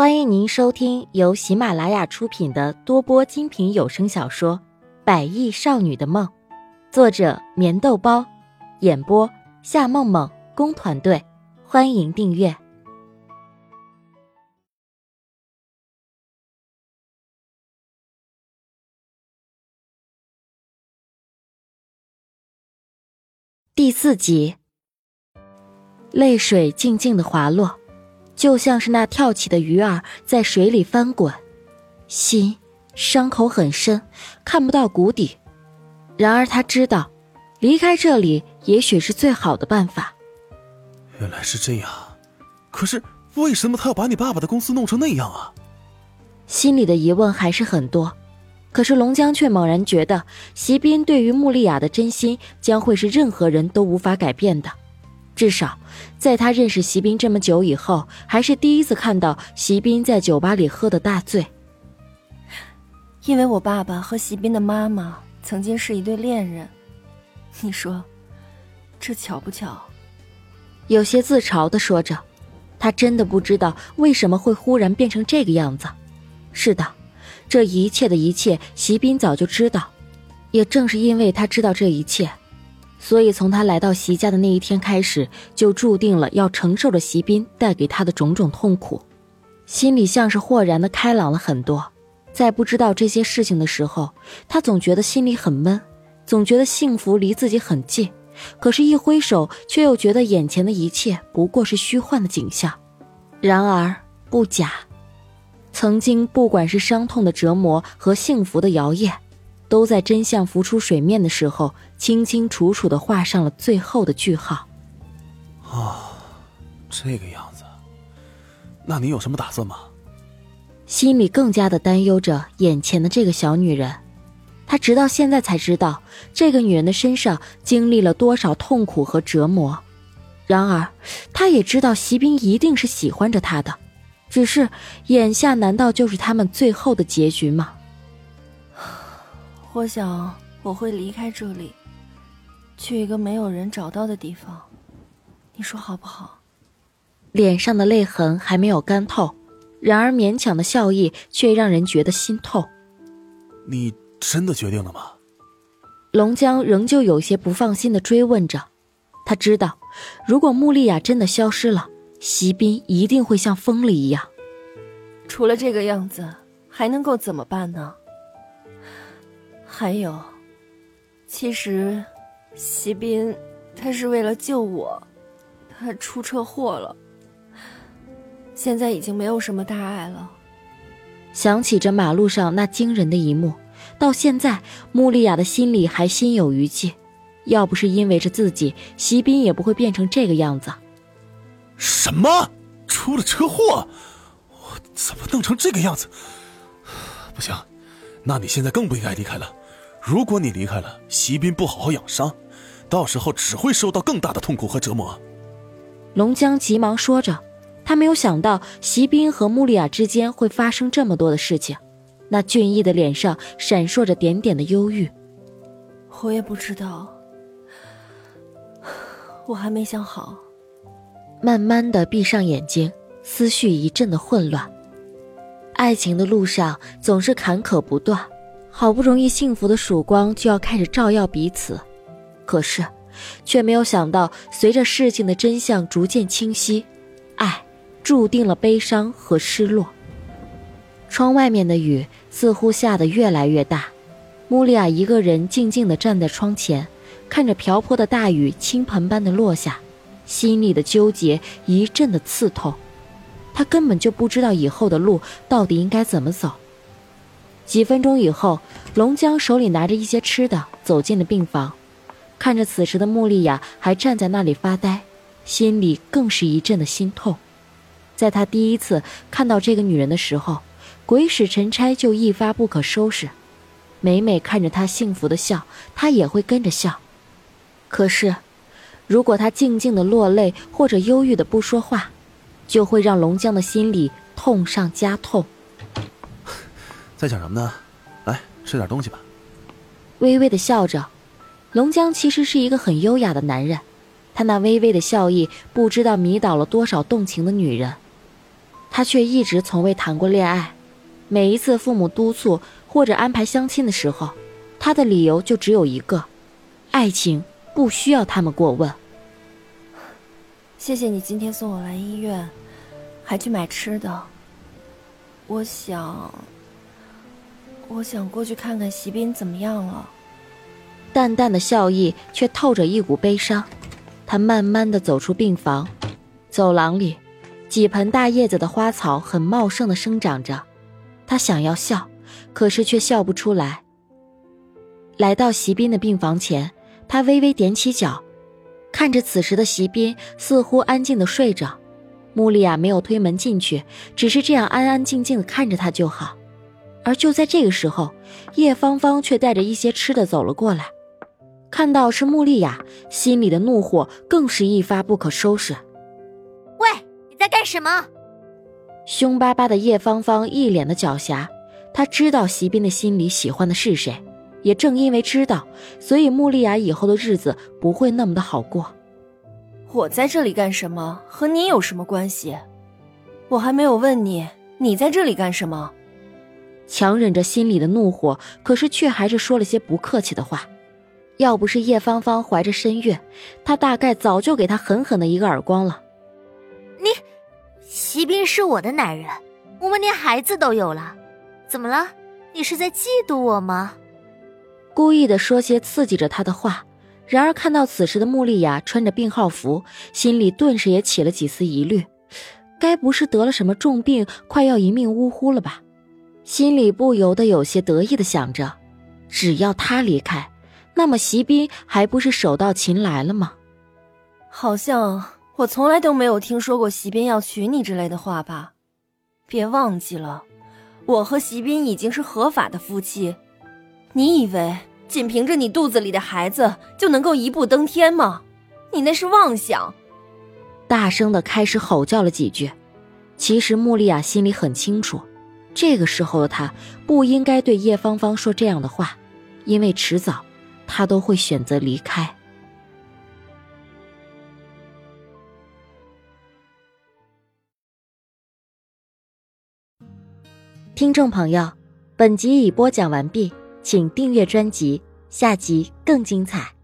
欢迎您收听由喜马拉雅出品的多播精品有声小说《百亿少女的梦》，作者：棉豆包，演播：夏梦梦工团队。欢迎订阅第四集。泪水静静的滑落。就像是那跳起的鱼儿在水里翻滚，心伤口很深，看不到谷底。然而他知道，离开这里也许是最好的办法。原来是这样，可是为什么他要把你爸爸的公司弄成那样啊？心里的疑问还是很多，可是龙江却猛然觉得，席斌对于穆丽亚的真心将会是任何人都无法改变的。至少，在他认识席斌这么久以后，还是第一次看到席斌在酒吧里喝的大醉。因为我爸爸和席斌的妈妈曾经是一对恋人，你说，这巧不巧？有些自嘲的说着，他真的不知道为什么会忽然变成这个样子。是的，这一切的一切，席斌早就知道。也正是因为他知道这一切。所以，从他来到席家的那一天开始，就注定了要承受着席斌带给他的种种痛苦，心里像是豁然的开朗了很多。在不知道这些事情的时候，他总觉得心里很闷，总觉得幸福离自己很近，可是，一挥手，却又觉得眼前的一切不过是虚幻的景象。然而，不假，曾经不管是伤痛的折磨和幸福的摇曳。都在真相浮出水面的时候，清清楚楚的画上了最后的句号。啊，这个样子，那你有什么打算吗？心里更加的担忧着眼前的这个小女人，他直到现在才知道，这个女人的身上经历了多少痛苦和折磨。然而，他也知道席斌一定是喜欢着她的，只是眼下难道就是他们最后的结局吗？我想我会离开这里，去一个没有人找到的地方，你说好不好？脸上的泪痕还没有干透，然而勉强的笑意却让人觉得心痛。你真的决定了吗？龙江仍旧有些不放心的追问着。他知道，如果穆丽亚真的消失了，席斌一定会像疯了一样。除了这个样子，还能够怎么办呢？还有，其实，席斌他是为了救我，他出车祸了。现在已经没有什么大碍了。想起这马路上那惊人的一幕，到现在，穆丽亚的心里还心有余悸。要不是因为着自己，席斌也不会变成这个样子。什么？出了车祸？我怎么弄成这个样子？不行，那你现在更不应该离开了。如果你离开了，席斌不好好养伤，到时候只会受到更大的痛苦和折磨。龙江急忙说着，他没有想到席斌和穆丽亚之间会发生这么多的事情，那俊逸的脸上闪烁着点点的忧郁。我也不知道，我还没想好。慢慢的闭上眼睛，思绪一阵的混乱。爱情的路上总是坎坷不断。好不容易幸福的曙光就要开始照耀彼此，可是，却没有想到，随着事情的真相逐渐清晰，爱注定了悲伤和失落。窗外面的雨似乎下得越来越大，穆利亚一个人静静地站在窗前，看着瓢泼的大雨倾盆般的落下，心里的纠结一阵的刺痛。她根本就不知道以后的路到底应该怎么走。几分钟以后，龙江手里拿着一些吃的走进了病房，看着此时的穆丽亚还站在那里发呆，心里更是一阵的心痛。在他第一次看到这个女人的时候，鬼使神差就一发不可收拾。每每看着她幸福的笑，他也会跟着笑。可是，如果他静静的落泪或者忧郁的不说话，就会让龙江的心里痛上加痛。在想什么呢？来吃点东西吧。微微的笑着，龙江其实是一个很优雅的男人，他那微微的笑意，不知道迷倒了多少动情的女人。他他却一直从未谈过恋爱。每一次父母督促或者安排相亲的时候，他的理由就只有一个：爱情不需要他们过问。谢谢你今天送我来医院，还去买吃的。我想，我想过去看看席斌怎么样了。淡淡的笑意却透着一股悲伤。他慢慢的走出病房，走廊里，几盆大叶子的花草很茂盛的生长着。他想要笑，可是却笑不出来。来到席斌的病房前，他微微踮起脚，看着此时的席斌似乎安静的睡着。穆丽亚没有推门进去，只是这样安安静静的看着他就好。而就在这个时候，叶芳芳却带着一些吃的走了过来。看到是穆丽亚，心里的怒火更是一发不可收拾。喂，你在干什么？凶巴巴的叶芳芳一脸的狡黠，她知道席斌的心里喜欢的是谁，也正因为知道，所以穆丽亚以后的日子不会那么的好过。我在这里干什么？和你有什么关系？我还没有问你，你在这里干什么？强忍着心里的怒火，可是却还是说了些不客气的话。要不是叶芳芳怀着身孕，他大概早就给他狠狠的一个耳光了。你，席斌是我的男人，我们连孩子都有了，怎么了？你是在嫉妒我吗？故意的说些刺激着他的话。然而看到此时的穆丽雅穿着病号服，心里顿时也起了几丝疑虑，该不是得了什么重病，快要一命呜呼了吧？心里不由得有些得意的想着，只要他离开。那么席斌还不是手到擒来了吗？好像我从来都没有听说过席斌要娶你之类的话吧？别忘记了，我和席斌已经是合法的夫妻。你以为仅凭着你肚子里的孩子就能够一步登天吗？你那是妄想！大声的开始吼叫了几句。其实穆丽亚心里很清楚，这个时候的他不应该对叶芳芳说这样的话，因为迟早。他都会选择离开。听众朋友，本集已播讲完毕，请订阅专辑，下集更精彩。